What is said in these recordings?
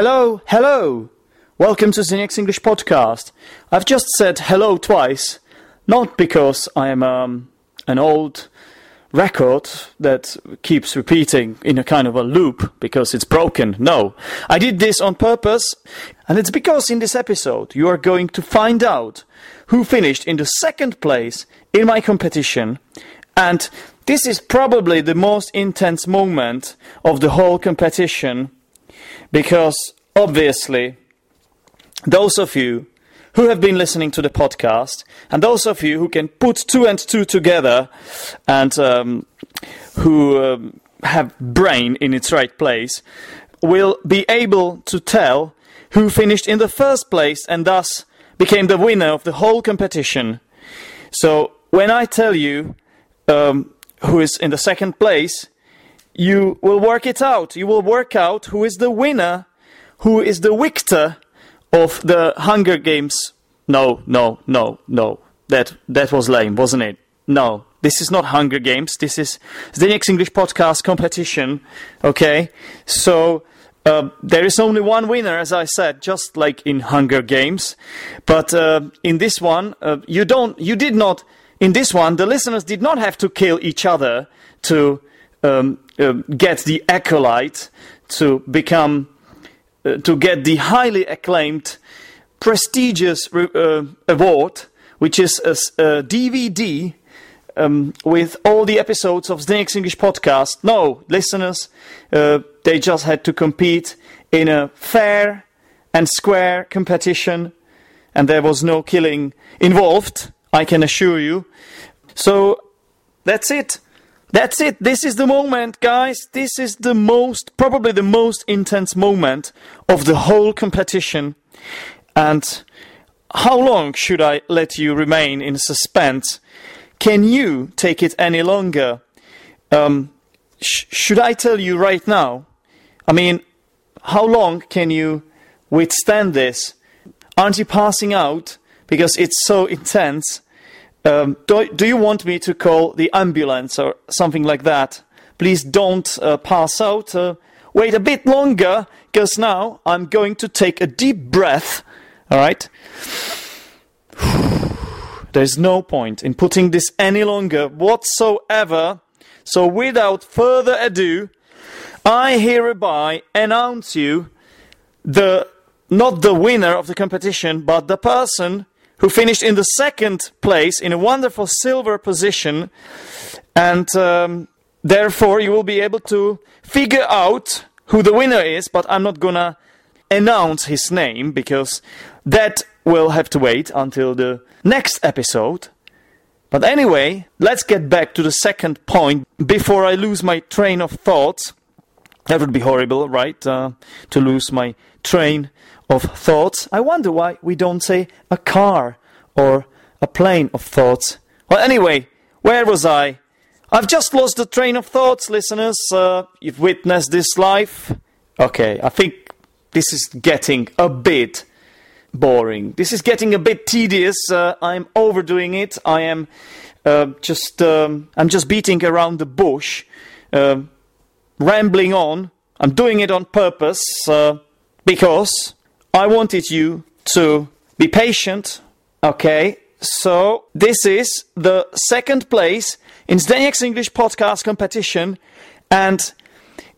Hello, hello! Welcome to Zdenek's English Podcast. I've just said hello twice, not because I am um, an old record that keeps repeating in a kind of a loop because it's broken. No, I did this on purpose, and it's because in this episode you are going to find out who finished in the second place in my competition, and this is probably the most intense moment of the whole competition because obviously those of you who have been listening to the podcast and those of you who can put two and two together and um, who um, have brain in its right place will be able to tell who finished in the first place and thus became the winner of the whole competition. So when I tell you um, who is in the second place, you will work it out. You will work out who is the winner, who is the victor of the Hunger Games. No, no, no, no. That that was lame, wasn't it? No, this is not Hunger Games. This is Zdenek's English podcast competition. Okay, so. Uh, there is only one winner, as I said, just like in Hunger Games. But uh, in this one, uh, you don't, you did not. In this one, the listeners did not have to kill each other to um, uh, get the acolyte to become uh, to get the highly acclaimed prestigious uh, award which is a, a dvd um, with all the episodes of Zdenek's English podcast. No, listeners, uh, they just had to compete in a fair and square competition, and there was no killing involved, I can assure you. So that's it. That's it. This is the moment, guys. This is the most, probably the most intense moment of the whole competition. And how long should I let you remain in suspense? Can you take it any longer? Um, sh- should I tell you right now? I mean, how long can you withstand this? Aren't you passing out because it's so intense? Um, do, do, you want me to call the ambulance or something like that? Please don't uh, pass out. Uh, wait a bit longer, because now I'm going to take a deep breath. All right? There's no point in putting this any longer whatsoever. So, without further ado, I hereby announce you the not the winner of the competition, but the person who finished in the second place in a wonderful silver position. And um, therefore, you will be able to figure out who the winner is, but I'm not gonna announce his name because that will have to wait until the next episode. But anyway, let's get back to the second point before I lose my train of thoughts. That would be horrible, right? Uh, to lose my train of thoughts. I wonder why we don't say a car or a plane of thoughts. Well, anyway, where was I? I've just lost the train of thoughts, listeners. Uh, you've witnessed this life. Okay, I think this is getting a bit boring. This is getting a bit tedious. Uh, I'm overdoing it. I am uh, just um, I'm just beating around the bush, uh, rambling on. I'm doing it on purpose uh, because I wanted you to be patient. Okay, so this is the second place in Zdenek's English podcast competition, and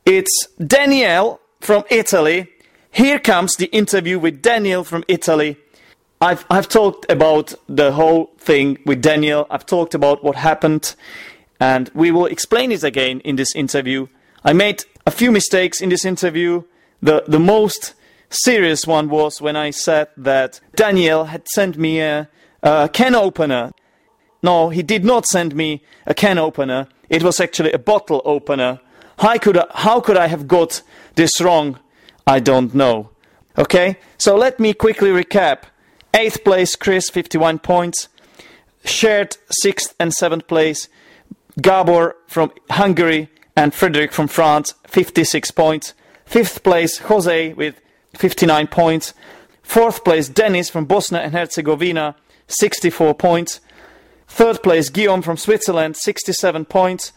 it's Danielle from Italy. Here comes the interview with Daniel from Italy. I've, I've talked about the whole thing with Daniel. I've talked about what happened, and we will explain it again in this interview. I made a few mistakes in this interview. The, the most serious one was when I said that Daniel had sent me a, a can opener. No, he did not send me a can opener. It was actually a bottle opener. How could I, how could I have got this wrong? I don't know. Okay, so let me quickly recap. Eighth place, Chris, 51 points. Shared sixth and seventh place, Gabor from Hungary and Frederick from France, 56 points. Fifth place, Jose with 59 points. Fourth place, Dennis from Bosnia and Herzegovina, 64 points. Third place, Guillaume from Switzerland, 67 points.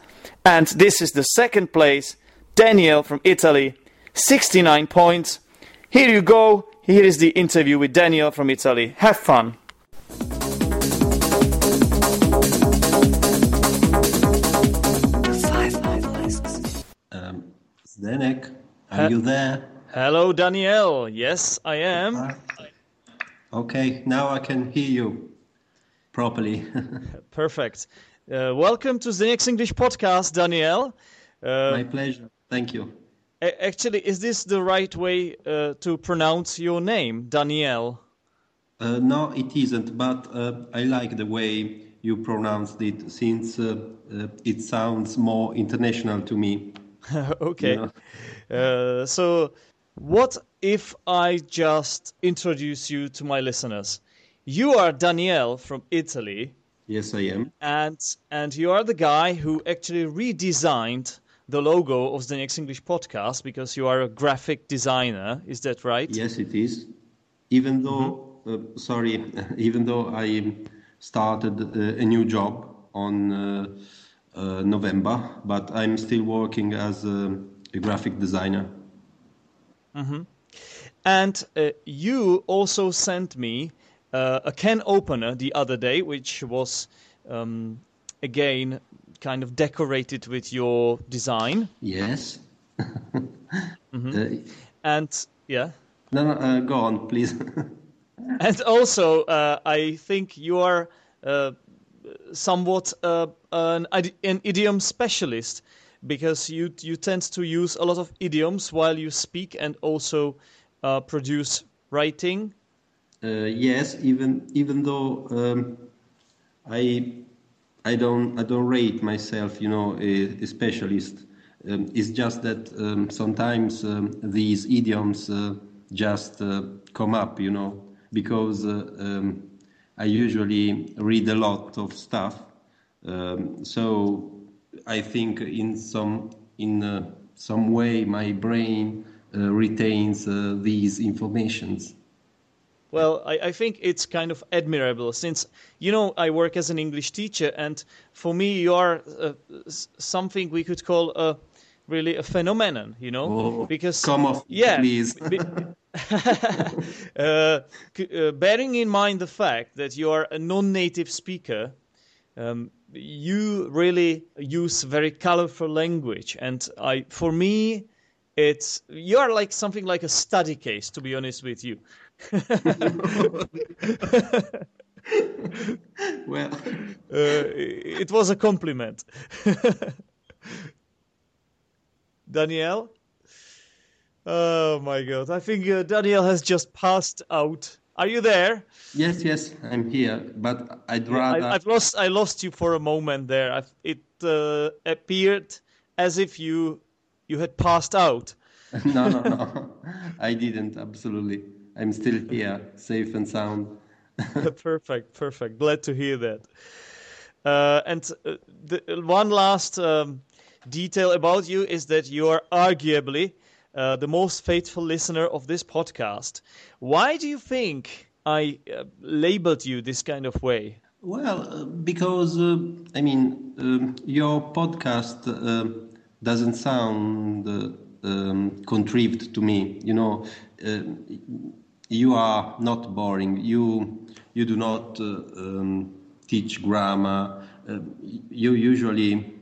And this is the second place, Daniel from Italy, 69 points. Here you go. Here is the interview with Daniel from Italy. Have fun. Um, Zdenek, are you there? Hello, Danielle. Yes, I am. Okay, now I can hear you properly. Perfect. Uh, welcome to Zdenek's English podcast, Danielle. Uh, My pleasure. Thank you. actually, is this the right way uh, to pronounce your name, Danielle? Uh, no, it isn't, but uh, I like the way you pronounced it since uh, it sounds more international to me. okay. Yeah. Uh, so, what if I just introduce you to my listeners? You are Daniel from Italy, Yes, I am. and and you are the guy who actually redesigned the logo of Zdenek's English podcast because you are a graphic designer. Is that right? Yes, it is. Even though, uh, sorry, even though I started uh, a new job on uh, uh, November, but I'm still working as a, a graphic designer. And uh, you also sent me uh, a can opener the other day, which was um, again kind of decorated with your design. Yes. Uh, And yeah, no, no, uh, go on, please. and also uh, I think you are uh, somewhat uh, an, an idiom specialist because you you tend to use a lot of idioms while you speak and also uh, produce writing. Uh, yes, even even though um, I I don't I don't rate myself, you know, a, a specialist. Um, it's just that um, sometimes um, these idioms uh, just uh, come up, you know, because uh, um, I usually read a lot of stuff. Um, so I think in some in uh, some way my brain uh, retains uh, these informations. Well, I, I think it's kind of admirable since, you know, I work as an English teacher, and for me, you are uh, something we could call a really a phenomenon, you know? Oh, because, come off, yeah, please. be- uh, c- uh, bearing in mind the fact that you are a non native speaker, um, you really use very colorful language. And I, for me, it's you are like something like a study case, to be honest with you. Well, Uh, it was a compliment. Danielle? Oh my god. I think uh, Danielle has just passed out. Are you there? yes, yes, I'm here, but I'd rather. I've lost I lost you for a moment there. i it uh, appeared as if you you had passed out. no, no, no. I didn't, absolutely. I'm still here, safe and sound. perfect, perfect. Glad to hear that. Uh, and uh, the, one last um, detail about you is that you are arguably uh, the most faithful listener of this podcast. Why do you think I uh, labeled you this kind of way? Well, uh, because, uh, I mean, um, your podcast uh, doesn't sound uh, um, contrived to me. You know, you are not boring. You, you do not um, teach grammar. You usually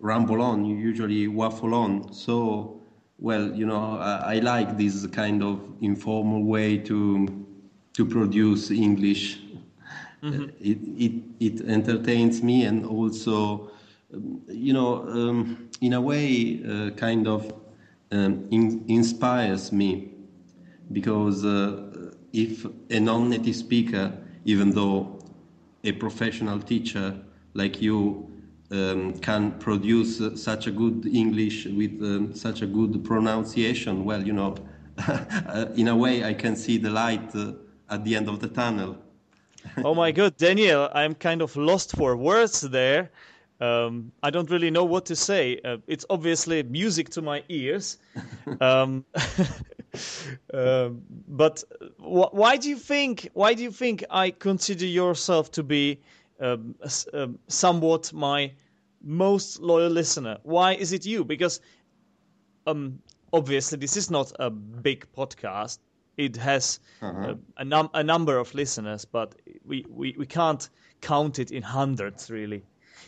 ramble on, you usually waffle on. So, well, you know, I, I like this kind of informal way to to produce English. Uh, It, it it entertains me and also, um, you know, um, in a way, uh, kind of um, in, inspires me because uh, if a non-native speaker, even though a professional teacher like you um, can produce uh, such a good English with um, such a good pronunciation, well, you know, uh, in a way, I can see the light uh, at the end of the tunnel. oh my god, Daniel, I'm kind of lost for words there. Um, I don't really know what to say. Uh, it's obviously music to my ears. Um, um, but wh- why do you think? Why do you think I consider yourself to be um, um, somewhat my most loyal listener? Why is it you? Because um, obviously this is not a big podcast. It has uh, a, num- a number of listeners, but we, we, we can't count it in hundreds really.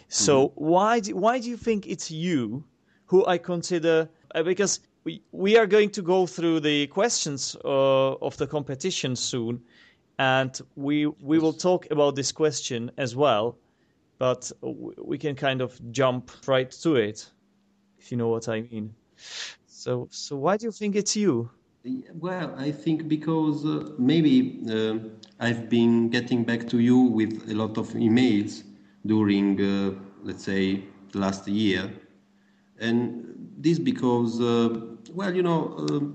So why do, why do you think it's you who I consider uh, because we we are going to go through the questions uh, of the competition soon, and we we will talk about this question as well, but we can kind of jump right to it, if you know what I mean. So so why do you think it's you? Well, I think because uh, maybe uh, I've been getting back to you with a lot of emails during, uh, let's say, the last year, and this because, uh, well, you know,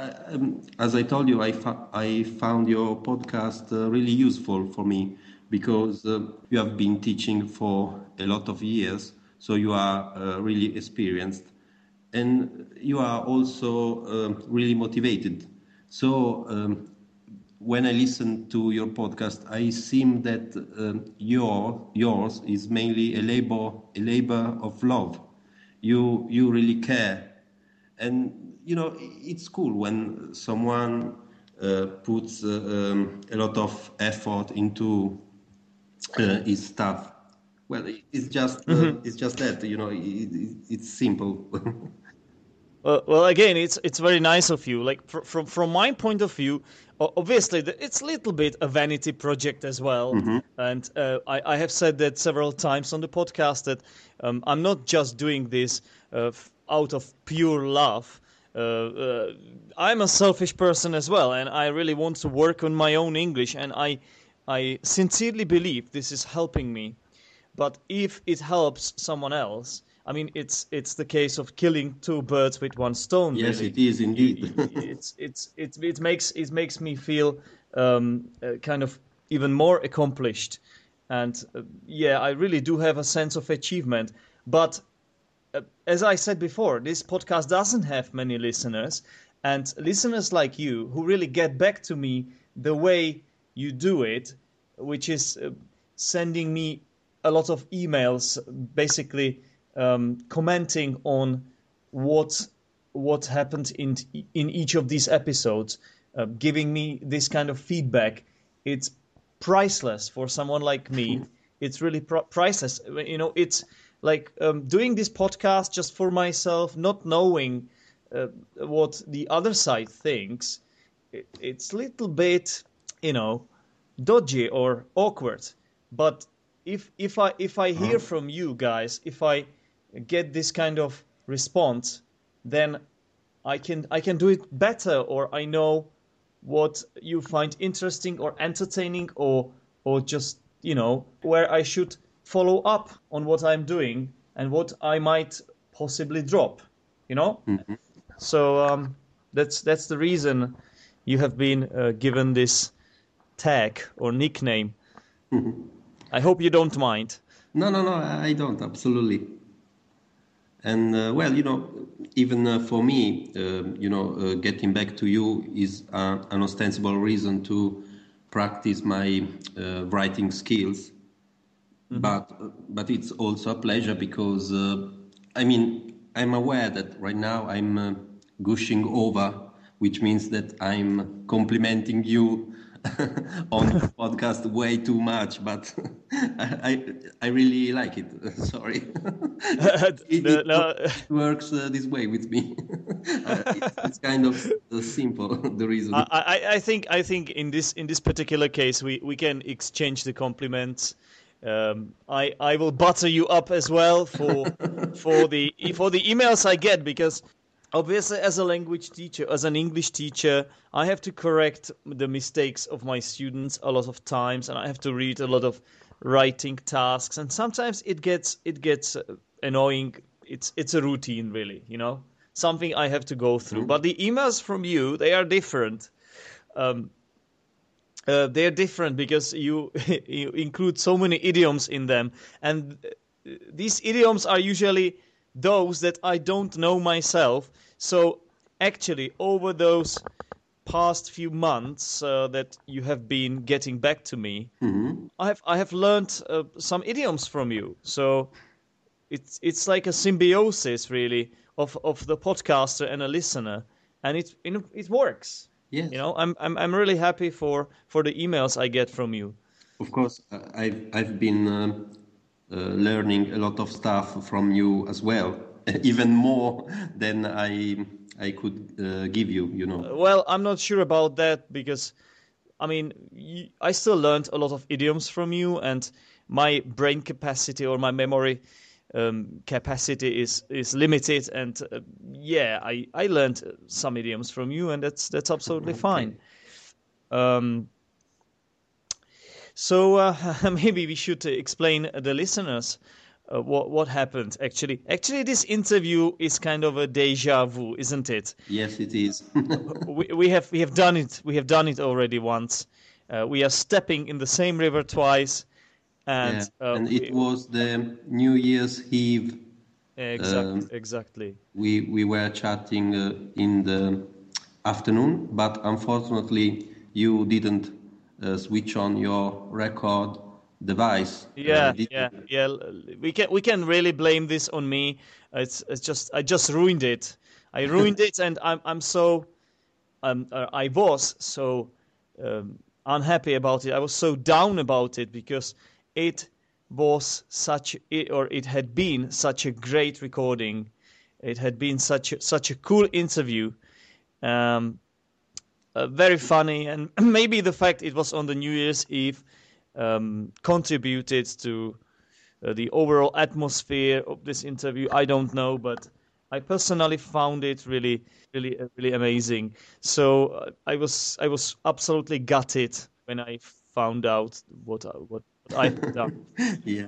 um, um, as I told you, I, I found your podcast uh, really useful for me because uh, you have been teaching for a lot of years, so you are uh, really experienced and you are also uh, really motivated. So um, when I listen to your podcast, I seem that um, your yours is mainly a labor a labor of love. You you really care, and you know it's cool when someone uh, puts uh, um, a lot of effort into uh, his stuff. Well, it's just uh, it's just that you know it, it, it's simple. Well, well, again, it's it's very nice of you. Like fr- from from my point of view, obviously it's a little bit a vanity project as well. And uh, I, I have said that several times on the podcast that um, I'm not just doing this uh, out of pure love. Uh, uh, I'm a selfish person as well, and I really want to work on my own English. And I I sincerely believe this is helping me. But if it helps someone else, I mean, it's it's the case of killing two birds with one stone. yes, really. it is indeed. it's it's it's it makes it makes me feel um, uh, kind of even more accomplished, and uh, yeah, I really do have a sense of achievement. But as I said before, this podcast doesn't have many listeners, and listeners like you who really get back to me the way you do it, which is uh, sending me a lot of emails, basically um, commenting on what what happened in in each of these episodes, uh, giving me this kind of feedback. It's priceless for someone like me. It's really pr- priceless. You know, it's like um, doing this podcast just for myself, not knowing uh, what the other side thinks. It, it's a little bit, you know, dodgy or awkward. But if if I if I hear from you guys, if I get this kind of response, then I can I can do it better, or I know what you find interesting or entertaining, or or just you know where I should follow up on what I'm doing and what I might possibly drop. You know, so um, that's that's the reason you have been uh, given this tag or nickname. I hope you don't mind. No, no, no, I don't, absolutely. And uh, well, you know, even uh, for me, uh, you know, uh, getting back to you is uh, an ostensible reason to practice my uh, writing skills. But but it's also a pleasure because uh, I mean I'm aware that right now I'm uh, gushing over, which means that I'm complimenting you on the podcast way too much. But I I, I really like it. Sorry, it, No, it no. works uh, this way with me. Uh, it's, it's kind of uh, simple the reason. I, I, I think I think in this in this particular case we, we can exchange the compliments. Um, I I will butter you up as well for for the for the emails I get because obviously as a language teacher as an English teacher I have to correct the mistakes of my students a lot of times and I have to read a lot of writing tasks and sometimes it gets it gets uh, annoying. It's it's a routine really you know something I have to go through. But the emails from you they are different. Um, uh, they're different because you you include so many idioms in them, and uh, these idioms are usually those that I don't know myself. So actually, over those past few months uh, that you have been getting back to me, I have I have learned uh, some idioms from you. So it's it's like a symbiosis really of of the podcaster and a listener, and it it works. Yes. You know, I'm I'm I'm really happy for for the emails I get from you. Of course, uh, I've I've been um, uh, learning a lot of stuff from you as well, even more than I I could uh, give you. You know. Well, I'm not sure about that because, I mean, I still learned a lot of idioms from you, and my brain capacity or my memory um, capacity is is limited. And uh, yeah, I I learned some idioms from you, and that's that's absolutely okay. fine. Um, so uh, maybe we should explain the listeners uh, what what happened actually. Actually, this interview is kind of a deja vu, isn't it? Yes, it is. we, we have we have done it. We have done it already once. Uh, we are stepping in the same river twice, and yeah. Uh, and it we, was the New Year's Eve. Exactly. Um, exactly. We we were chatting uh, in the afternoon, but unfortunately, you didn't uh, switch on your record device. Uh, yeah, yeah, yeah. We can we can really blame this on me. It's it's just I just ruined it. I ruined it, and I'm I'm so um uh, I was so um, unhappy about it. I was so down about it because it was such it, or it had been such a great recording. It had been such a, such a cool interview. Um, uh, very funny, and maybe the fact it was on the New Year's Eve um, contributed to uh, the overall atmosphere of this interview. I don't know, but I personally found it really, really, uh, really amazing. So uh, I was, I was absolutely gutted when I found out uh, what, what I yeah.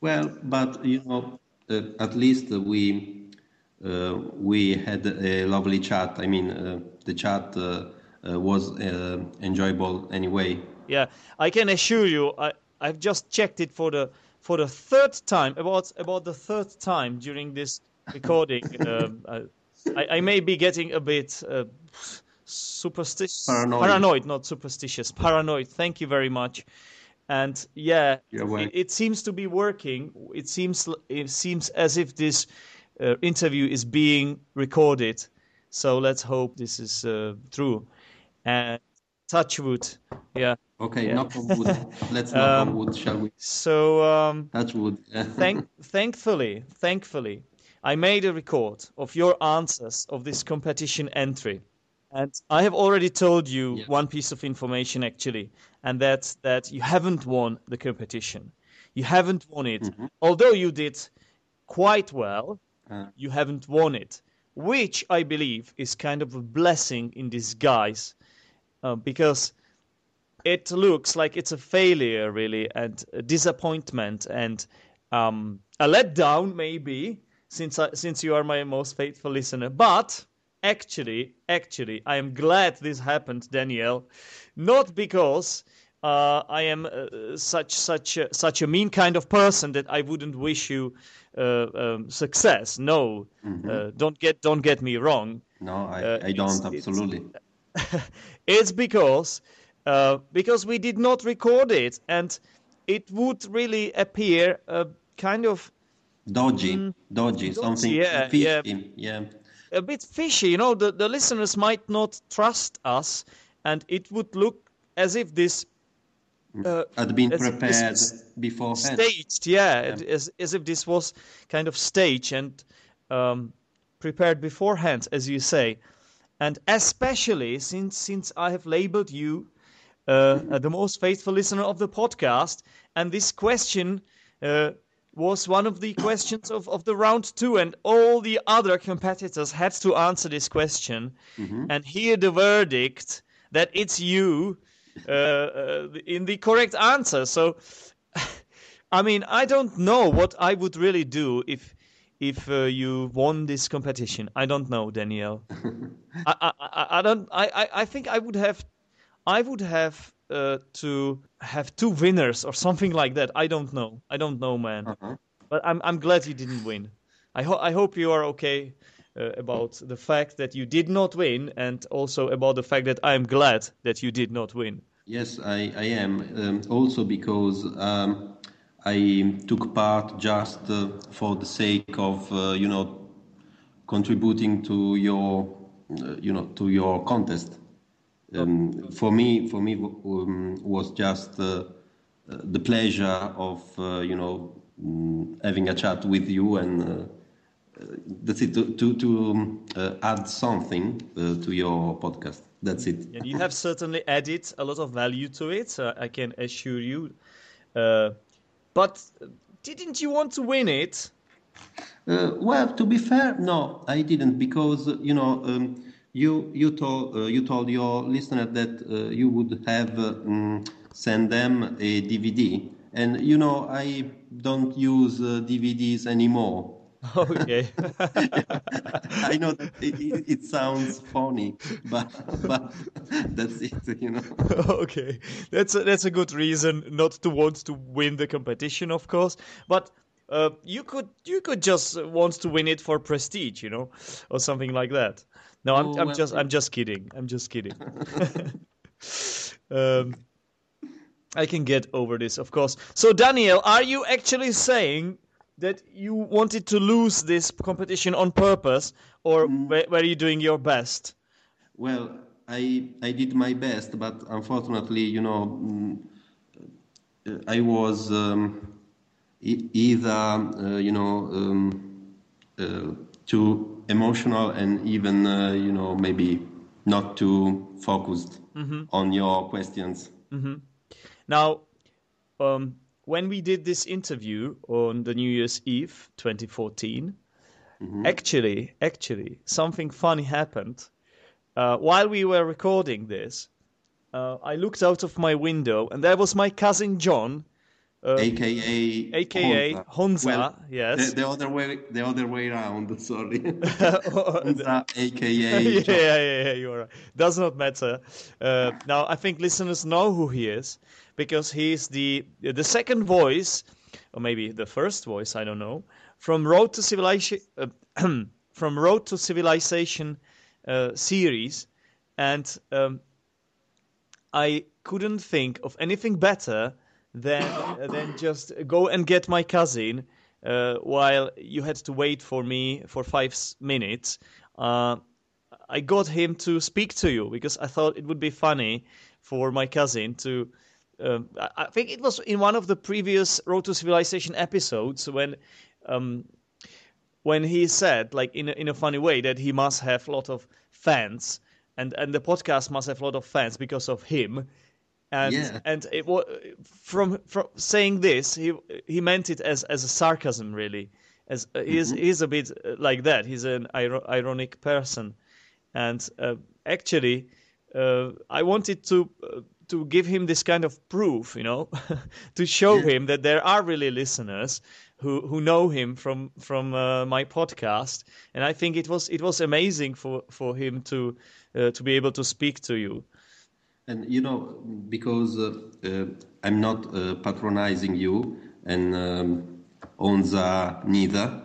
Well, but you know, uh, at least we we had a lovely chat. I mean, the chat was enjoyable anyway. Yeah, I can assure you, I I've just checked it for the for the third time, about about the third time during this recording. um, I, I, may be getting a bit uh, superstitious, paranoid. paranoid, not superstitious, paranoid. Thank you very much. And yeah, it, it, seems to be working. It seems it seems as if this uh, interview is being recorded. So let's hope this is uh, true. And touch wood, yeah. Okay, yeah. knock on wood. Let's knock um, on wood, shall we? So, um, touch wood. thank, thankfully, thankfully, I made a record of your answers of this competition entry. And I have already told you yes. one piece of information actually, and that's that you haven't won the competition. You haven't won it. Mm-hmm. Although you did quite well, uh. you haven't won it, which I believe is kind of a blessing in disguise uh, because it looks like it's a failure, really, and a disappointment and um, a letdown, maybe, since I, since you are my most faithful listener. But actually, actually, I am glad this happened, Daniel, not because. Uh, I am uh, such such a, such a mean kind of person that I wouldn't wish you uh, um, success. No, mm-hmm. Uh, don't get don't get me wrong. No, I, uh, I don't absolutely. it's because uh, because we did not record it, and it would really appear uh, kind of dodgy, mm, dodgy, something yeah, fishy, yeah, yeah, a bit fishy. You know, the the listeners might not trust us, and it would look as if this mm. uh, had been prepared before staged yeah, yeah, As, as if this was kind of staged and um, prepared beforehand as you say and especially since since i have labeled you uh, uh, the most faithful listener of the podcast. And this question uh, was one of the questions of, of the round two, and all the other competitors had to answer this question mm-hmm. and hear the verdict that it's you uh, uh in the correct answer. So, I mean, I don't know what I would really do if if uh, you won this competition. I don't know, Daniel. I, I, I, I, don't. I, I think I would have I would have uh, to have two winners or something like that. I don't know. I don't know, man. Uh-huh. But I'm I'm glad you didn't win. I hope I hope you are okay uh, about the fact that you did not win, and also about the fact that I am glad that you did not win. Yes, I I am. Um, also because. Um, I took part just uh, for the sake of, uh, you know, contributing to your, uh, you know, to your contest. Um, for me, for me, um, was just uh, uh, the pleasure of, uh, you know, um, having a chat with you and. Uh, that's it. To to, to um, add something to your podcast. That's it. And you have certainly added a lot of value to it. I can assure you. but didn't you want to win it? Uh, well, to be fair, no, I didn't because you know um, you you told uh, you told your listener that uh, you would have um, send them a DVD, and you know I don't use DVDs uh, anymore. Okay. I know that it, it, it, sounds funny, but but that's it, you know. Okay, that's a, that's a good reason not to want to win the competition, of course. But uh, you could you could just want to win it for prestige, you know, or something like that. No, I'm, I'm just I'm just kidding. I'm just kidding. um, I can get over this, of course. So, Daniel, are you actually saying that you wanted to lose this competition on purpose, or mm. were, were you doing your best? Well, I I did my best, but unfortunately, you know, mm, I was um, either uh, you know um, uh, too emotional and even uh, you know maybe not too focused mm-hmm. on your questions. Mm-hmm. Now, um, when we did this interview on the New Year's Eve 2014, mm-hmm. actually, actually, something funny happened. Uh, while we were recording this, uh, I looked out of my window and there was my cousin John uh, AKA AKA Honza. Honza well, yes. The, the, other way the other way around, sorry. Honza AKA yeah, yeah, yeah, you're right. Does not matter. Uh, now I think listeners know who he is because he's the the second voice or maybe the first voice, I don't know, from Road to Civilization uh, from Road to Civilization uh, series and um, I couldn't think of anything better than uh, than just go and get my cousin uh, while you had to wait for me for five minutes. Uh, I got him to speak to you because I thought it would be funny for my cousin to. Um, I think it was in one of the previous Road to Civilization episodes when um, when he said, like in a, in a funny way, that he must have a lot of fans and and the podcast must have a lot of fans because of him and yeah. and it was from from saying this he he meant it as as a sarcasm really as uh, he is mm-hmm. he's a bit uh, like that he's an ironic person and uh, actually uh, I wanted to uh, to give him this kind of proof you know to show yeah. him that there are really listeners who who know him from from uh, my podcast and I think it was it was amazing for for him to to be able to speak to you and you know, because uh, uh, I'm not uh, patronizing you and um, Honza neither,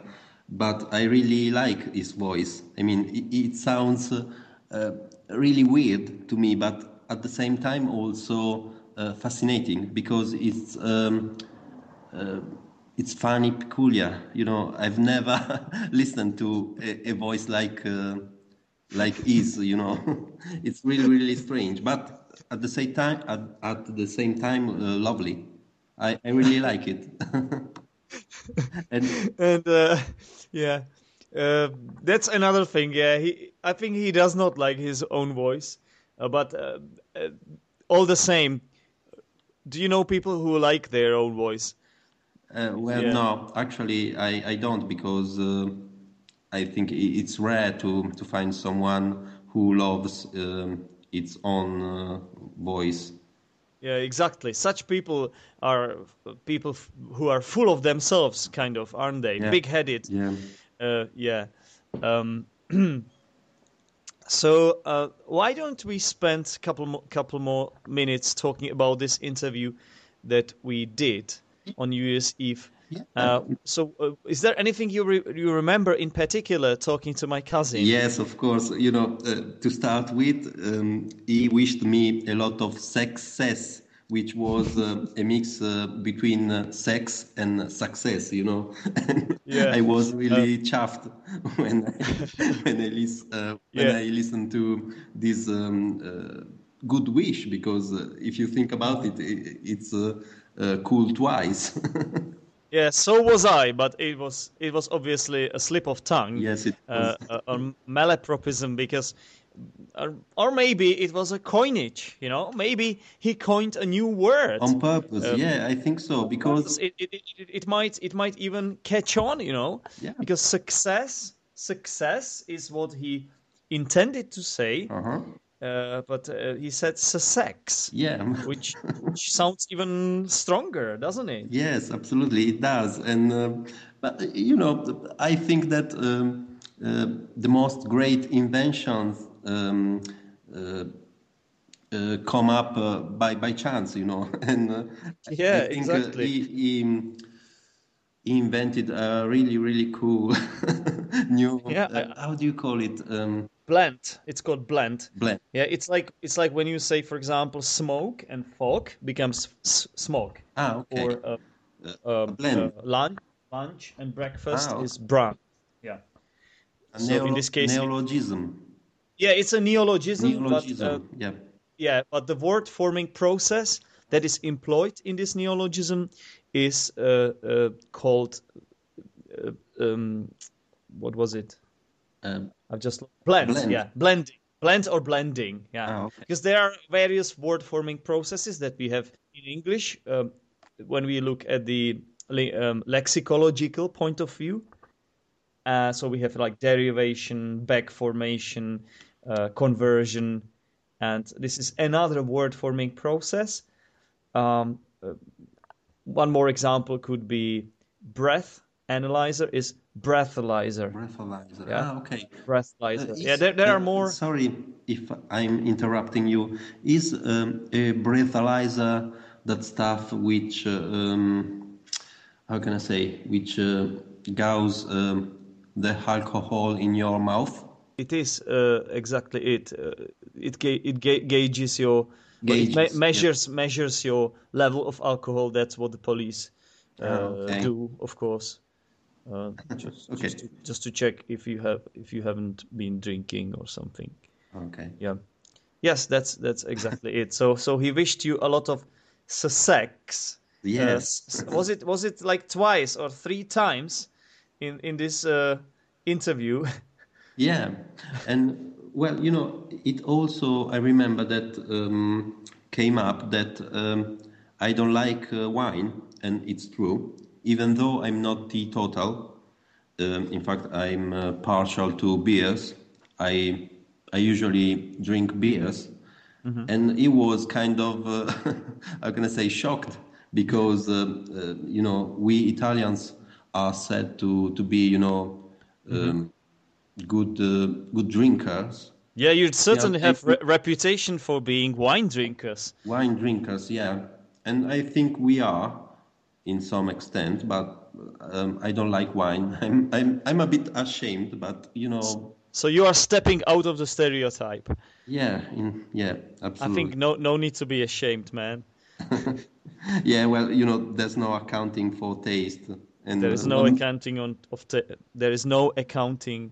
but I really like his voice. I mean, it, it sounds uh, uh, really weird to me, but at the same time also uh, fascinating because it's um, it's funny, peculiar. You know, I've never listened to a, a voice like like his. You know, it's really really strange, but at the same time at, at the same time uh, lovely. I, I really like it. and and uh, yeah, uh, that's another thing. Yeah, he I think he does not like his own voice, uh, but uh, uh, all the same, do you know people who like their own voice? well, yeah. no, actually, I, I don't because I think it's rare to to find someone who loves. Um, its own uh, voice. Yeah, exactly. Such people are people f- who are full of themselves, kind of, aren't they? Yeah. Big-headed. Yeah. Uh, yeah. Um, so uh, why don't we spend a couple mo- couple more minutes talking about this interview that we did on New Year's Eve yeah. Uh, so, uh, is there anything you re- you remember in particular talking to my cousin? Yes, of course. You know, uh, to start with, um, he wished me a lot of success which was uh, a mix uh, between uh, sex and success, you know. Yeah. I was really chuffed when I, when I, lis- uh, when Yeah. I listened to this um, uh, good wish because uh, if you think about it, i it's uh, cool twice. Yeah, so was I, but it was it was obviously a slip of tongue. Yes, it uh, was. uh, or malapropism because, or, or maybe it was a coinage. You know, maybe he coined a new word. On purpose, Um, yeah, I think so because it, it, it, it, it might it might even catch on. You know, Yeah. because success success is what he intended to say, uh-huh. Uh, but uh, he said sex, yeah. which which sounds even stronger, doesn't it? Yes, absolutely, it does. And uh, but you know, I think that um, uh, the most great inventions um, uh, uh, come up uh, by by chance, you know. And uh, Yeah, I think exactly. He, he, he invented a really really cool new. Yeah, uh, how do you call it? Um, Blend. It's called blend. blend. Yeah, it's like it's like when you say, for example, smoke and fog becomes s- smoke, Ah, okay. or uh, um, blend. uh, lunch, lunch and breakfast Ah, okay. is brunch. Yeah, a so in this case- neologism. yeah, it's a neologism, Neologism. but uh, yeah. yeah, but the word forming process that is employed in this neologism is uh, uh, called uh, um, what was it? Um, I've just blend, Blend. yeah, blending, blend or blending, yeah, Ah, okay. because there are various word forming processes that we have in English. Um, when we look at the um, lexicological point of view, uh, so we have like derivation, back formation, uh, conversion, and this is another word forming process. Um, uh, one more example could be breath analyzer is breathalyzer. breathalyzer. Yeah. Ah, okay. breathalyzer. Uh, yeah, there, there are uh, more. Sorry if I'm interrupting you. Is um, a breathalyzer that stuff which, uh, um, how can I say, which uh, gauges um, the alcohol in your mouth? It is uh, exactly it. Uh, it ga- it ga- gauges your well, Gauges, me- yeah. measures measures your level of alcohol. That's what the police uh, Ah, okay. do, of course. Uh, just, Okay. just, to, just to check if you have if you haven't been drinking or something. Okay. Yeah. Yes, that's that's exactly it. So so he wished you a lot of success. Uh, Yes. s- was it was it like twice or three times in in this uh, interview? Yeah, and well, you know, it also I remember that um, came up that um, I don't like uh, wine, and it's true. Even though I'm not teetotal, um, in fact, I'm uh, partial to beers. I I usually drink beers, and he was kind of uh, how can I say shocked because uh, uh, you know we Italians are said to to be you know. Um, good uh, good drinkers Yeah, you certainly have if re- reputation for being wine drinkers. wine drinkers yeah and i think we are in some extent but um, i don't like wine i'm i'm i'm a bit ashamed but you know So you are stepping out of the stereotype. yeah in, yeah absolutely. I think no no need to be ashamed, man. yeah well you know there's no accounting for taste and There is no one- accounting on of there is no accounting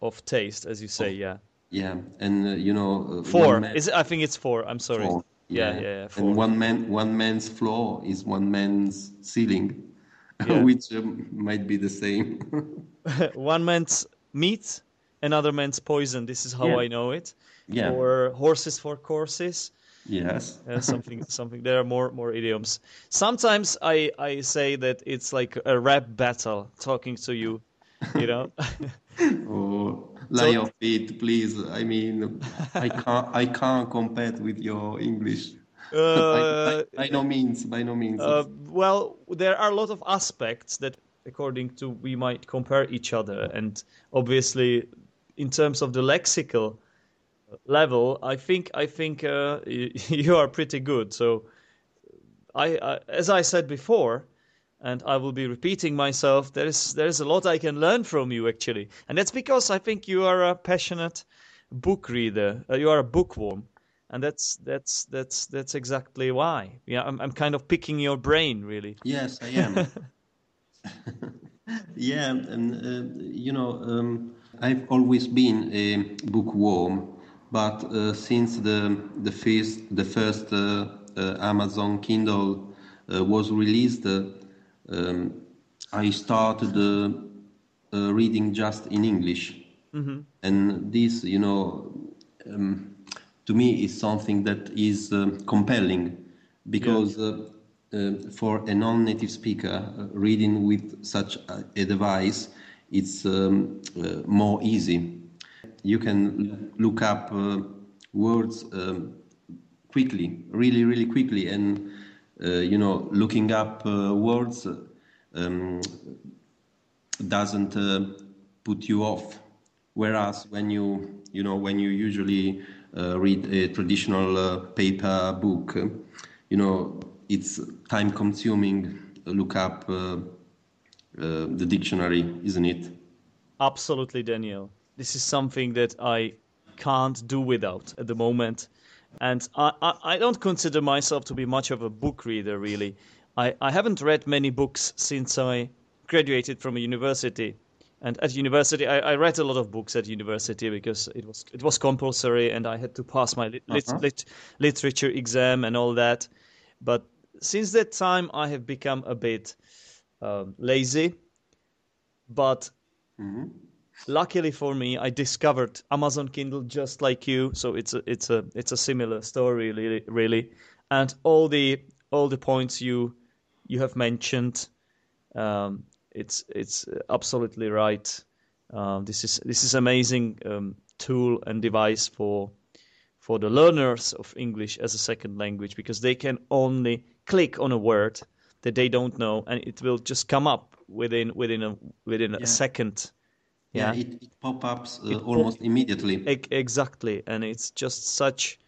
of taste, as you say. Yeah, yeah and uh, you know uh, four. man- Is it, I think it's four. I'm sorry. Four. Yeah, yeah, yeah. Four. And one man, one man's floor is one man's ceiling, Yeah. which um, might be the same. one man's meat, another man's poison. This is how Yeah. I know it. Yeah. Or horses for courses. yes. Uh, something, something. There are more, more idioms. Sometimes I, I say that it's like a rap battle talking to you. You know. Oh, lie of it, please. I mean, I can't, I can't compare with your English. Uh, by, by, by no means, by no means. Uh, well, there are a lot of aspects that, according to, we might compare each other, and obviously, in terms of the lexical level, I think I think uh, you are pretty good. So, I, I as I said before, and I will be repeating myself. There is there is a lot I can learn from you actually, and that's because I think you are a passionate book reader. Uh, you are a bookworm. and that's that's that's that's exactly why. Yeah, I'm I'm kind of picking your brain, really. Yes, I am. yeah, and uh, you know, um, I've always been a bookworm, but uh, since the the first the first uh, uh Amazon Kindle uh, was released, uh, um, I started reading just in English, mm-hmm. and this, you know. Um, to me is something that is uh, compelling because yeah. uh, uh, for a non-native speaker uh, reading with such a device it's um, uh, more easy you can look up uh, words um, quickly really really quickly and you know looking up words um, doesn't put you off whereas when you you know when you usually uh, read a traditional uh, paper book. You know, it's time consuming. Look up uh, the dictionary, isn't it? Absolutely, Daniel. This is something that I can't do without at the moment. And I, I, I, don't consider myself to be much of a book reader, really. I, I haven't read many books since I graduated from a university and at university I, I, read a lot of books at university because it was it was compulsory and I had to pass my lit, uh-huh. lit, literature exam and all that. But since that time I have become a bit um, lazy. But mm-hmm. Luckily for me, I discovered Amazon Kindle just like you, so it's a it's a it's a similar story really really, and all the all the points you you have mentioned. Um, it's it's absolutely right. Um, this is this is amazing um, tool and device for for the learners of English as a second language because they can only click on a word that they don't know and it will just come up within within a within yeah. a second. Yeah, yeah it, it pop ups uh, almost pop- immediately. E- exactly, and it's just such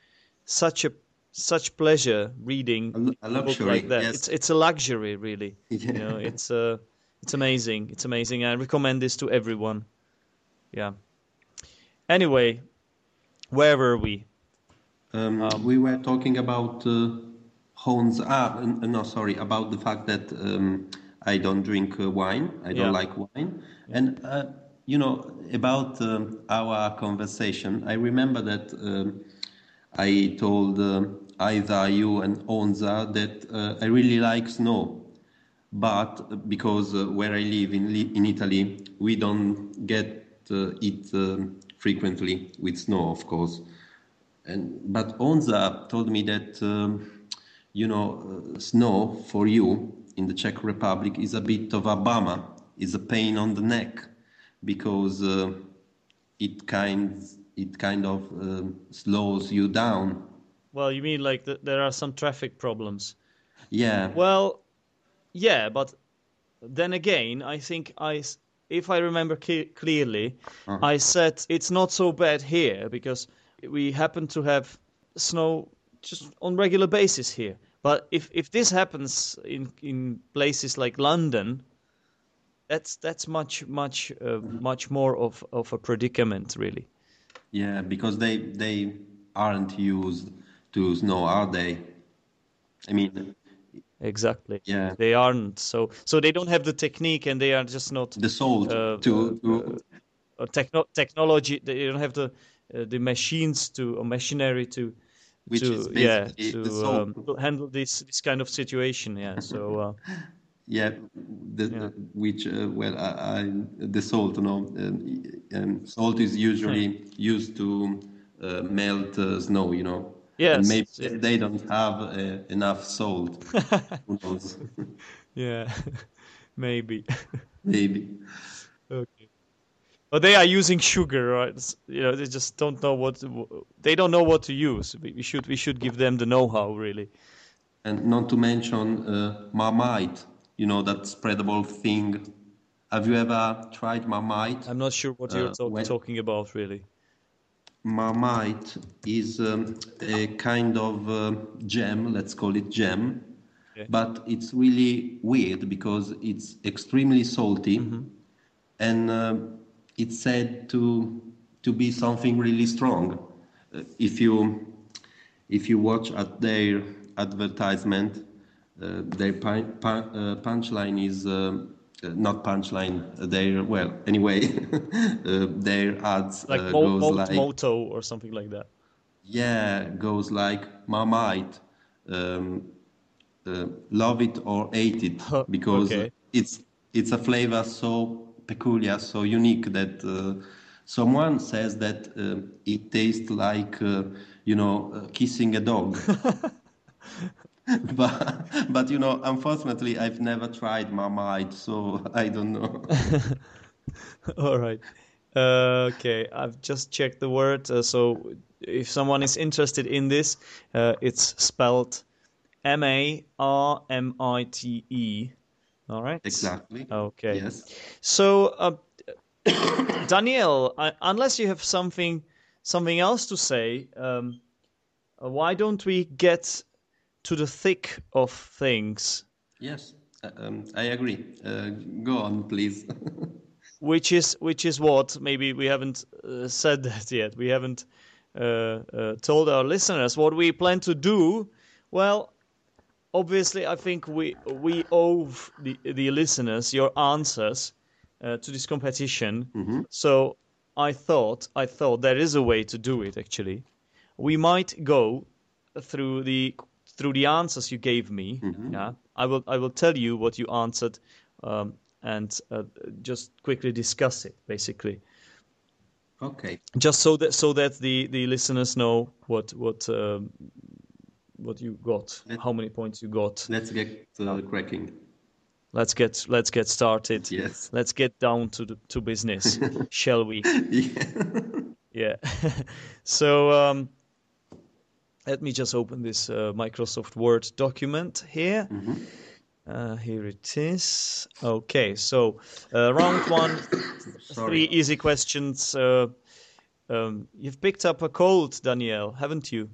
such a such pleasure reading a, luxury, like that. Yes. It's it's a luxury, really. Yeah. You know, it's a it's amazing. It's amazing. I recommend this to everyone. Yeah. Anyway, where were we? Um, um, we were talking about uh, Hans. Ah, no, sorry, about the fact that um, I don't drink uh, wine. I don't yeah. like wine. Yeah. And, uh, you know, about um, our conversation, I remember that um, I told uh, either you and Onza that uh, I really like snow but because uh, where I live in, in Italy, we don't get uh, it uh, frequently with snow, of course. And but Onza told me that um, you know uh, snow for you in the Czech Republic is a bit of a bummer, is a pain on the neck because uh, it kind it kind of um, slows you down. Well, you mean like the, there are some traffic problems? Yeah. Well, yeah, but then again, I think I, if I remember clearly, uh-huh. I said it's not so bad here because we happen to have snow just on regular basis here. But if, if this happens in in places like London, that's that's much much uh, much more of, of a predicament really. Yeah, because they they aren't used to snow, are they? I mean, exactly. Yeah. They aren't. So so they don't have the technique and they are just not the soul uh, to, to... Uh, techno- technology they don't have the uh, the machines to or machinery to Which to yeah to um, handle this this kind of situation. Yeah. So uh, yeah, the, yeah. Which uh, well I, I, the salt you know um, um, salt is usually used to uh, melt snow you know Yes. And maybe they don't have uh, enough salt. Who knows? yeah, maybe. maybe. Okay. But they are using sugar, right? You know, they just don't know what to, they don't know what to use. We should we should give them the know-how, really. And not to mention uh, Marmite, you know that spreadable thing. Have you ever tried Marmite? I'm not sure what you're uh, talk- talking about, really. Marmite is um, a kind of uh, gem, let's call it gem, okay. but it's really weird because it's extremely salty mm-hmm. and uh, it's said to to be something really strong. Uh, if you if you watch at their advertisement, their pun- pun- uh, punchline is uh, uh, not punchline. Their well, anyway, uh, their ads like uh, mo- goes mo- like motto or something like that. yeah, goes like Marmite, um, uh, love it or hate it, because Okay. it's it's a flavor so peculiar, so unique that uh, someone says that uh, it tastes like uh, you know uh, kissing a dog. but but you know, unfortunately, I've never tried Marmite, so I don't know. All right. Uh, okay, I've just checked the word. Uh, so if someone is interested in this, uh, it's spelled M A R M I T E. All right. exactly. Okay. Yes. So, uh, Daniel, I, unless you have something something else to say, um, uh, why don't we get to the thick of things, Yes. Uh, um, I agree. Uh, go on, please. which is which is what maybe we haven't uh, said that yet. We haven't uh, uh, told our listeners what we plan to do. Well, obviously, I think we we owe the the listeners your answers uh, to this competition. So I thought I thought there is a way to do it. Actually, we might go through the through the answers you gave me. Yeah, I will I will tell you what you answered. Um, and uh, just quickly discuss it, basically, okay. just so that so that the, the listeners know what what um, what you got, Let- how many points you got. Let's get uh, cracking. Let's get let's get started. Yes. Let's get down to the, to business, shall we? Yeah. Yeah. so um, let me just open this uh, Microsoft Word document here. Uh, here it is. Okay, so uh, round one, three easy questions. Uh, um, you've picked up a cold, Danielle, haven't you?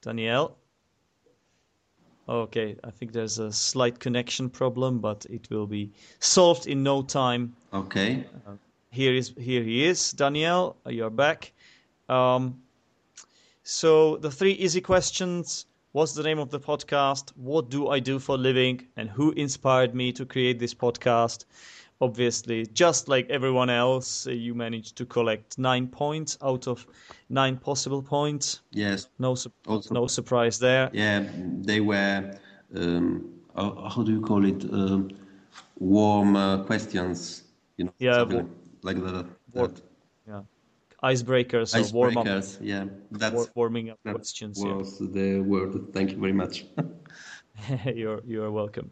Danielle? Okay, I think there's a slight connection problem, but it will be solved in no time. Okay. Here is here he is, Danielle. You're back. Um, so the three easy questions: What's the name of the podcast? What do I do for a living? And who inspired me to create this podcast? Obviously, just like everyone else, uh, you managed to collect nine points out of nine possible points. Yes. No, su- Also- no surprise there. Yeah, they were. Um, how, do you call it? Um, warm uh, questions. You know. Yeah, something like that. That. Yeah, icebreakers or warm up, Yeah. That's war- warming up that questions. yeah. the word. Thank you very much. you're you're welcome.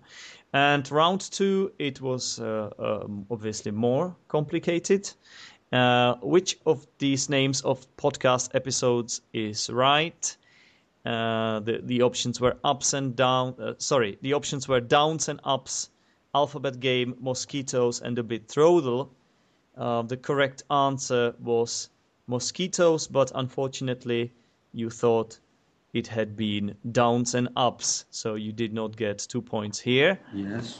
And round two, it was uh, um, obviously more complicated. Uh, which of these names of podcast episodes is right? Uh, the the options were ups and down. Uh, sorry, the options were downs and ups. Alphabet game, mosquitoes, and a betrothal. Uh, the correct answer was mosquitoes, but unfortunately, you thought it had been downs and ups, so you did not get two points here. yes.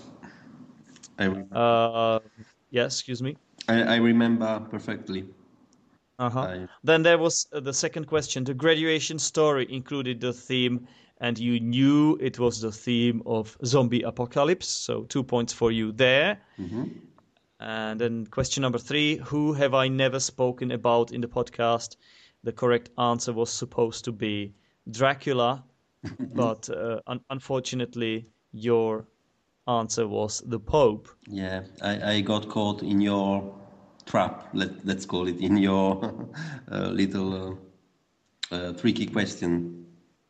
I, Uh, yeah, excuse me. I, I remember perfectly. Uh-huh. I- Then there was uh, the second question. The graduation story included the theme, and you knew it was the theme of zombie apocalypse, so two points for you there. And then question number three Who have I never spoken about in the podcast? The correct answer was supposed to be Dracula, but uh, un- unfortunately, your answer was the Pope. Yeah, I, I got caught in your trap. Let let's call it in your uh, little uh, uh, tricky question.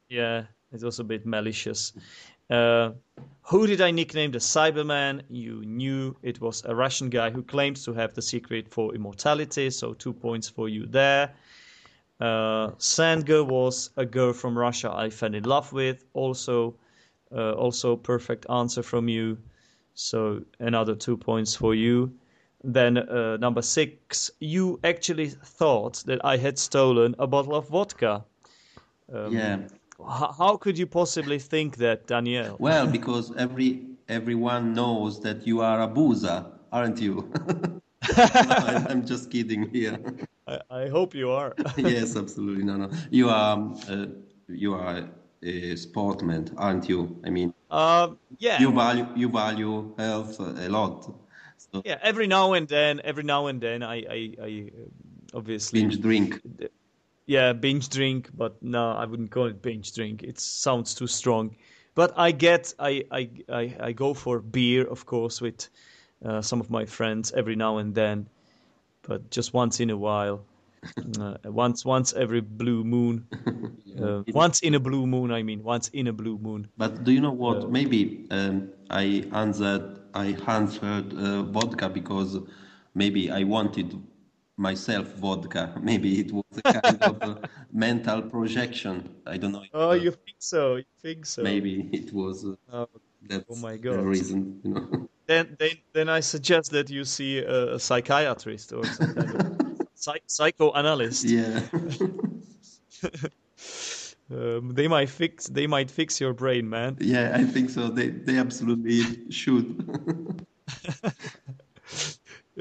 Yeah, it was a bit malicious. Uh, who did I nickname the Cyberman? You knew it was a Russian guy who claims to have the secret for immortality, so two points for you there. Uh, was a girl from Russia I fell in love with. Also, uh, also perfect answer from you. So another two points for you. Then uh, number six, you actually thought that I had stolen a bottle of vodka. yeah. How could you possibly think that, Daniel? Well, because every everyone knows that you are a boozer, aren't you? I'm, I'm just kidding here. I, I hope you are. yes, absolutely. No, no. You are uh, you are a sportman, aren't you? I mean, Um, yeah. you value you value health a lot. So Yeah, every now and then, every now and then, I, I, I uh, obviously, binge drink. Yeah, binge drink, but no, I wouldn't call it binge drink. It sounds too strong. But I get, I, I, I, I go for beer, of course, with uh, some of my friends every now and then, but just once in a while, uh, once, once every blue moon, uh, once in a blue moon. I mean, once in a blue moon. But do you know what? Maybe um, I answered I answered uh, vodka because maybe I wanted myself vodka. Maybe it was a kind of a mental projection. I don't know. Oh, uh, you think so? You think so? maybe it was uh, Oh, Oh my the God. reason. You know. then, then, then I suggest that you see a, a psychiatrist or some kind of psych- psychoanalyst. yeah. Um, they might fix, they might fix your brain, man. yeah, I think so. They they absolutely should.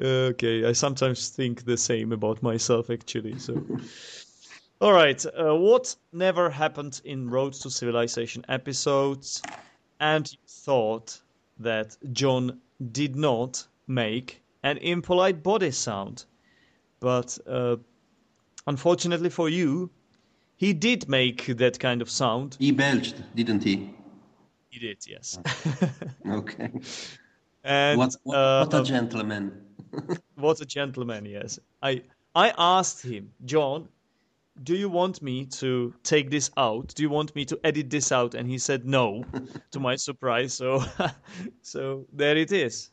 Okay, I sometimes think the same about myself, actually. So, all right, uh, what never happened in Road to Civilization episodes, and you thought that John did not make an impolite body sound, but uh, unfortunately for you, he did make that kind of sound. he belched, didn't he? He did, yes. Okay. and What what, uh, what a gentleman. What a gentleman, yes. I I asked him, John, do you want me to take this out? Do you want me to edit this out? And he said no, to my surprise. So so there it is.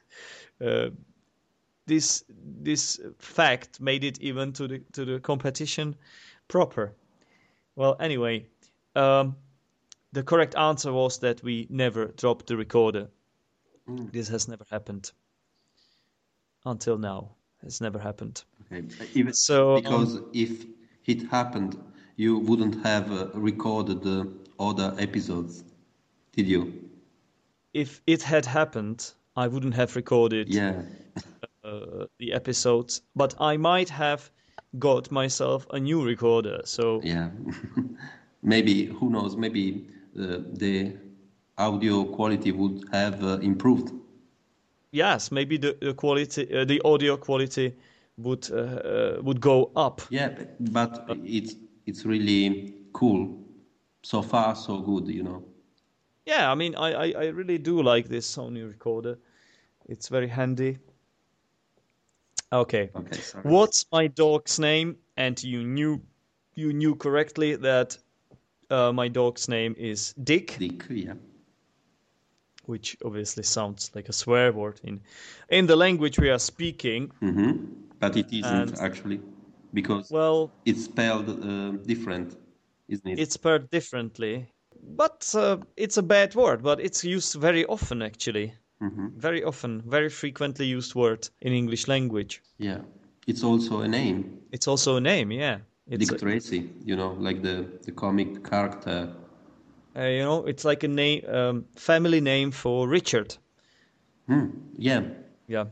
Uh, this this fact made it even to the to the competition proper. Well, anyway, um, the correct answer was that we never dropped the recorder. This has never happened until now. It's never happened. Okay. Even So, um, because if it happened, you wouldn't have uh, recorded the other episodes, did you? If it had happened, I wouldn't have recorded Yeah. uh, the episodes, but I might have got myself a new recorder. So Yeah. maybe who knows? Maybe uh, the audio quality would have uh, improved. Yes, maybe the, the quality, uh, the audio quality would uh, uh, would go up. Yeah, but it's it's really cool. So far, so good. You know. Yeah, I mean, I, I, I really do like this Sony recorder. It's very handy. Okay. Okay. Sorry. What's my dog's name? And you knew you knew correctly that uh, my dog's name is Dick, Dick. Yeah. Which obviously sounds like a swear word in in the language we are speaking. Mm-hmm. But it isn't And- actually, because Well, it's spelled uh, different, isn't it? it's spelled differently, but uh, it's a bad word. But it's used very often, actually. Mm-hmm. Very often, very frequently used word in English language. Yeah. It's also a name. It's also a name, yeah. It's Dick Tracy. You know, like the the comic character. Uh, you know, it's like a name, um, family name for Richard. Hmm. Yeah. Yeah.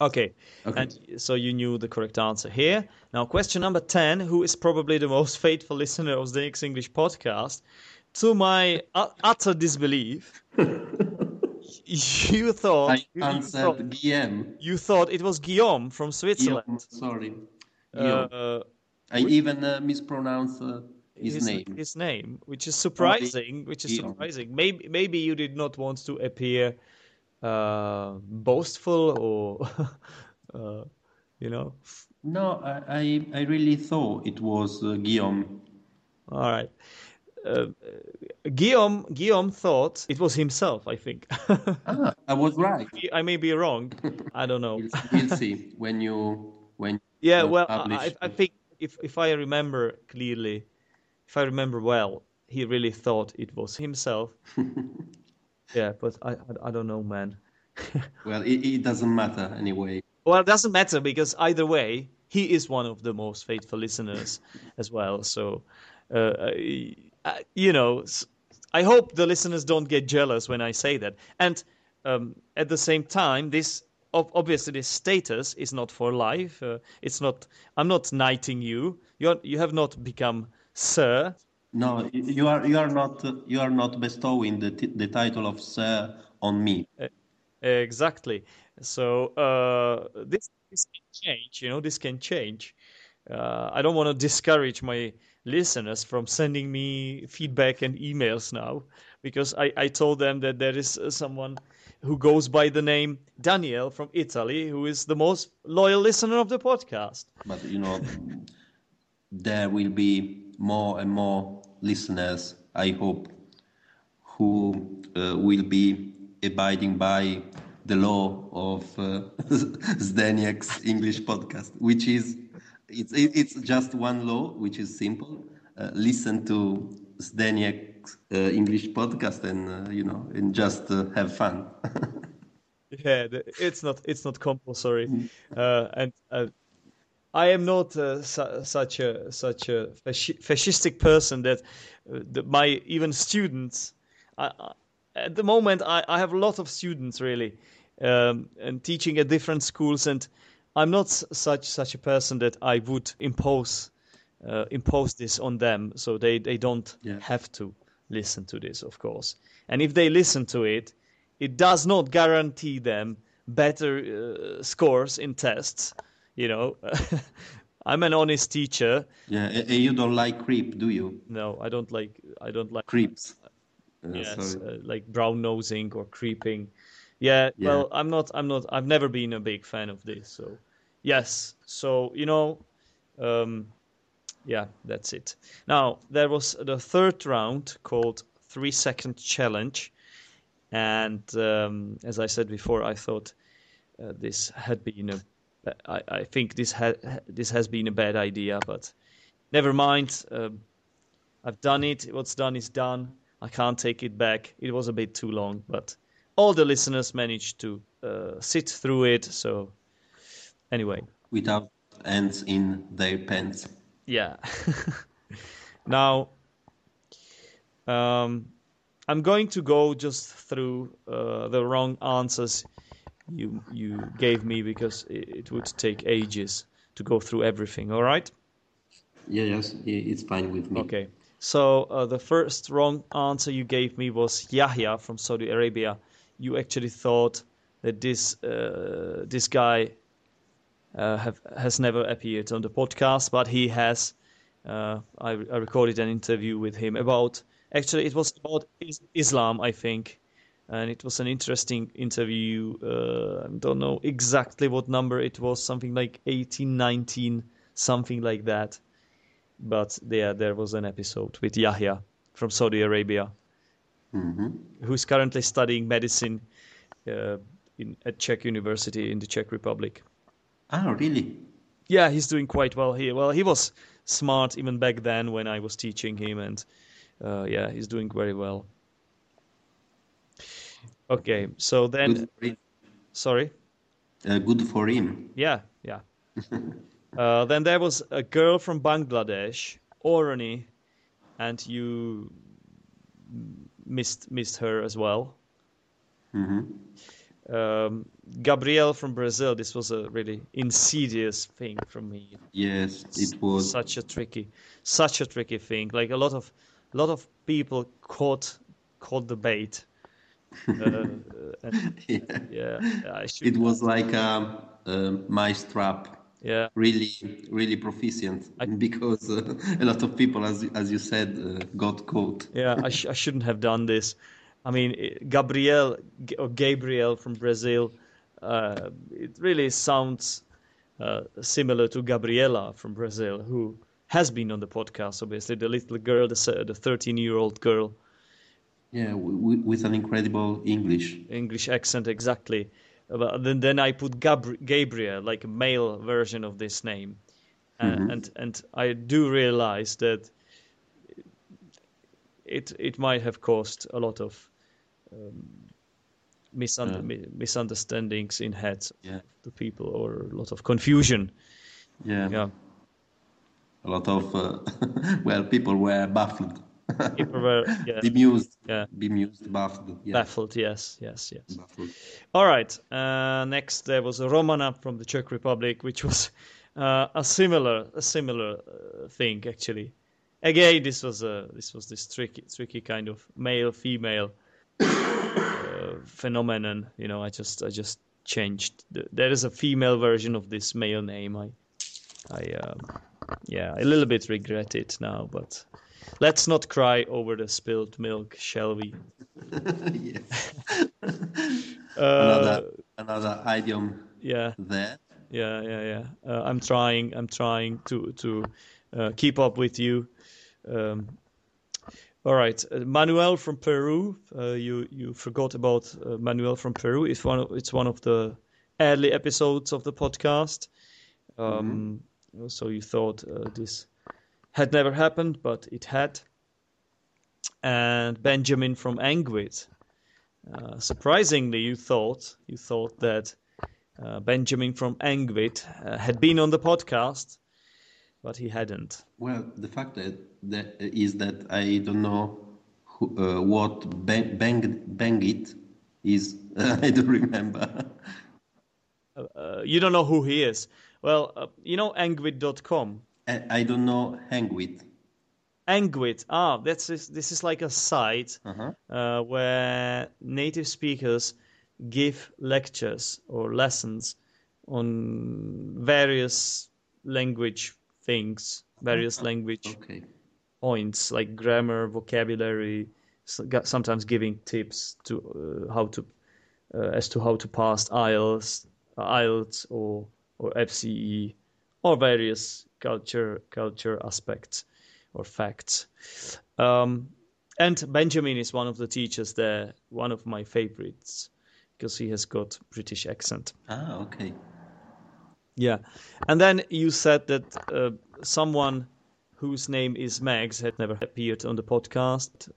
Okay. Okay. And so you knew the correct answer here. Now, question number 10 Who is probably the most faithful listener of the X English podcast? To my utter disbelief, you thought, I you, you thought Guillaume. you thought it was Guillaume from Switzerland. Guillaume, sorry. Guillaume. Uh, I even uh, mispronounced uh, his, his, name. his name, which is surprising. Which is surprising. Maybe maybe you did not want to appear uh, boastful or uh, you know. No, I, I, really thought it was uh, Guillaume. All right. Uh, Guillaume Guillaume thought it was himself. I think. Ah, I was right. I may be wrong. I don't know. We'll, see when you when Yeah, well, I, I think if if I remember clearly, if I remember well, he really thought it was himself. yeah, but I I, I don't know, man. Well, it, it doesn't matter anyway. Well, it doesn't matter because either way, he is one of the most faithful listeners as well. So, uh, I- I- you know, I hope the listeners don't get jealous when I say that. And um, at the same time, this obviously this status is not for life. Uh, it's not. I'm not knighting you. You you have not become sir. No, you are you are not you are not bestowing the the title of sir on me. Uh, exactly. So uh, this this can change. You know, this can change. Uh, I don't want to discourage my listeners from sending me feedback and emails now because I, I told them that there is uh, someone who goes by the name Daniel from Italy who is the most loyal listener of the podcast. But you know, there will be more and more listeners, I hope, who uh, will be abiding by the law of uh, Zdenek's English podcast, which is it's it's just one law, which is simple. Uh, listen to Zdenek's uh, English podcast, and uh, you know, and just uh, have fun. yeah, it's not it's not compulsory, mm. uh, and uh, I am not su- such a such a fascistic person that, that my even students. I, at the moment, I, I have a lot of students really, um, and teaching at different schools and I'm not such such a person that I would impose uh, impose this on them, so they they don't yeah. have to listen to this, of course. And if they listen to it, it does not guarantee them better uh, scores in tests. You know, I'm an honest teacher. Yeah, you don't like creep, do you? No, I don't like. I don't like creeps. Uh, yes, uh, like brown nosing or creeping. Yeah, yeah, well, I'm not. I'm not. I've never been a big fan of this. So Yes. So you know, um, yeah, that's it. Now there was the third round called three second challenge, and um, as I said before, I thought uh, this had been a. I, I think this had this has been a bad idea, but never mind. Uh, I've done it. What's done is done. I can't take it back. It was a bit too long, but all the listeners managed to uh, sit through it. So Anyway. Without ends in their pants. Yeah. now, um, I'm going to go just through uh, the wrong answers you you gave me because it, would take ages to go through everything. All right? Yeah, yes, it's fine with me. Okay. So uh, the first wrong answer you gave me was Yahya from Saudi Arabia. You actually thought that this uh, this guy uh, have, has never appeared on the podcast, but he has. Uh, I, I, recorded an interview with him about. Actually, it was about Islam, I think, and it was an interesting interview. Uh, I don't know exactly what number it was, something like 18, 19, something like that. But there, there was an episode with Yahya from Saudi Arabia, mm-hmm. who's currently studying medicine uh, in, at Czech University in the Czech Republic. Oh, really? Yeah, he's doing quite well here. Well, he was smart even back then when I was teaching him, and uh, yeah, he's doing very well. Okay, so then, sorry. Uh, good for him. Yeah, yeah. uh, then there was a girl from Bangladesh, Orani, and you missed missed her as well. Mm-hmm um, Gabriel from Brazil, this was a really insidious thing from me. Yes, it was such a tricky, such a tricky thing. Like a lot of, a lot of people caught caught the bait. Uh, and, yeah, yeah it was like a, a mice trap. Yeah, really, really proficient I, because uh, a lot of people, as as you said, uh, got caught. yeah, I, sh- I shouldn't have done this. I mean, Gabriel or Gabriel from Brazil, uh, it really sounds uh, similar to Gabriela from Brazil, who has been on the podcast. Obviously, the little girl, the thirteen-year-old girl. Yeah, with an incredible English. English accent, exactly. But then, then I put Gabri- Gabriel, like a male version of this name, mm-hmm. and and I do realize that it it might have caused a lot of um, misund- yeah. misunderstandings in heads yeah. to people or a lot of confusion. Yeah. Yeah. A lot of uh, well, people were baffled. People were yeah, Bemused. Yeah. Bemused, baffled. Yeah. baffled. Yes, yes, yes. Baffled. All right. Uh, next, there was a Romana from the Czech Republic, which was uh, a similar, a similar uh, thing actually. Again, this was a this was this tricky, tricky kind of male female uh, phenomenon. You know, I just I just changed. The, there is a female version of this male name. I, I, um, yeah, a little bit regret it now, but let's not cry over the spilled milk, shall we? Uh, Another another idiom yeah. there. yeah yeah yeah. Uh, i'm trying i'm trying to to uh, keep up with you. Um, all right. Uh, manuel from peru. Uh, you you forgot about uh, manuel from peru. It's one of, it's one of the early episodes of the podcast. Um, so you thought uh, this had never happened but it had and benjamin from engVid. Uh, surprisingly, you thought you thought that uh, Benjamin from engVid uh, had been on the podcast, but he hadn't. Well, the fact that, that is that I don't know who, uh, what bang, bang, bang it is. I don't remember. Uh, you don't know who he is. Well, uh, you know engVid.com. I, don't know hang with. engVid. Ah, that's this, this is like a site Uh-huh. uh, where native speakers give lectures or lessons on various language things, various language Okay. points like grammar, vocabulary, sometimes giving tips to uh, how to uh, as to how to pass IELTS, IELTS or or FCE or various culture culture aspects or facts. Um, and Benjamin is one of the teachers there, one of my favorites because he has got British accent. Ah, okay. Yeah, and then you said that uh, someone whose name is Megs had never appeared on the podcast.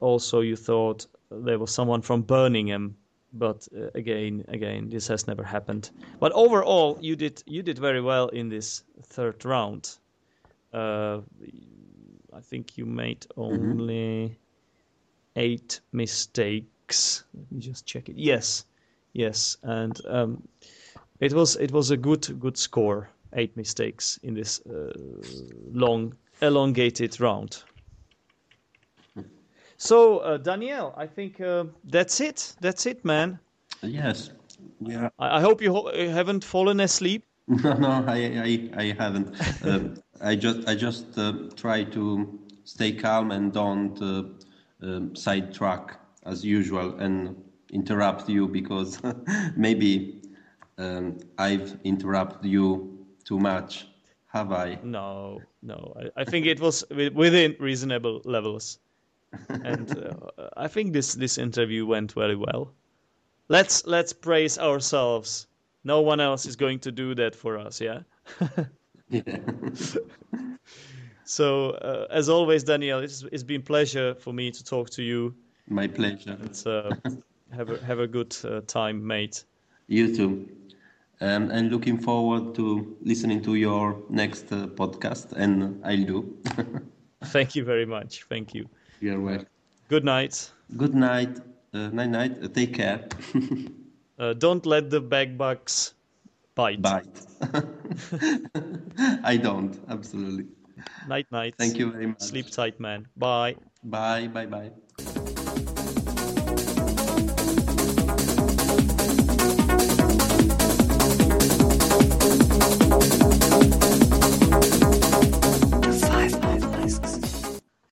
Also, you thought there was someone from Birmingham, but uh, again, again, this has never happened. But overall, you did you did very well in this third round. Uh, I think you made only eight mistakes. Let me just check it. Yes, yes, and um, it was it was a good good score. Eight mistakes in this uh, long elongated round. So uh, Danielle, I think uh, that's it. That's it, man. Yes. We are. I, I hope you ho- haven't fallen asleep. No, no, I, I, I haven't. Um, I just, I just uh, try to stay calm and don't uh, um, sidetrack as usual and interrupt you because maybe um, I've interrupted you too much. Have I? No, no. I, I think it was within reasonable levels, and uh, I think this this interview went very well. Let's let's praise ourselves. No one else is going to do that for us. Yeah. Yeah. So uh, as always, Daniel, it's, it's been pleasure for me to talk to you. My pleasure. It's, uh, have a have a good uh, time, mate. You too. Um, and looking forward to listening to your next uh, podcast, and I'll do. Thank you very much. Thank you. You're welcome. Good night. Good night. Uh, night night. Uh, take care. Uh, don't let the bag bugs bite. Bye. I don't. Absolutely. Night night. Thank you very much. Sleep tight, man. Bye. Bye. Bye. Bye.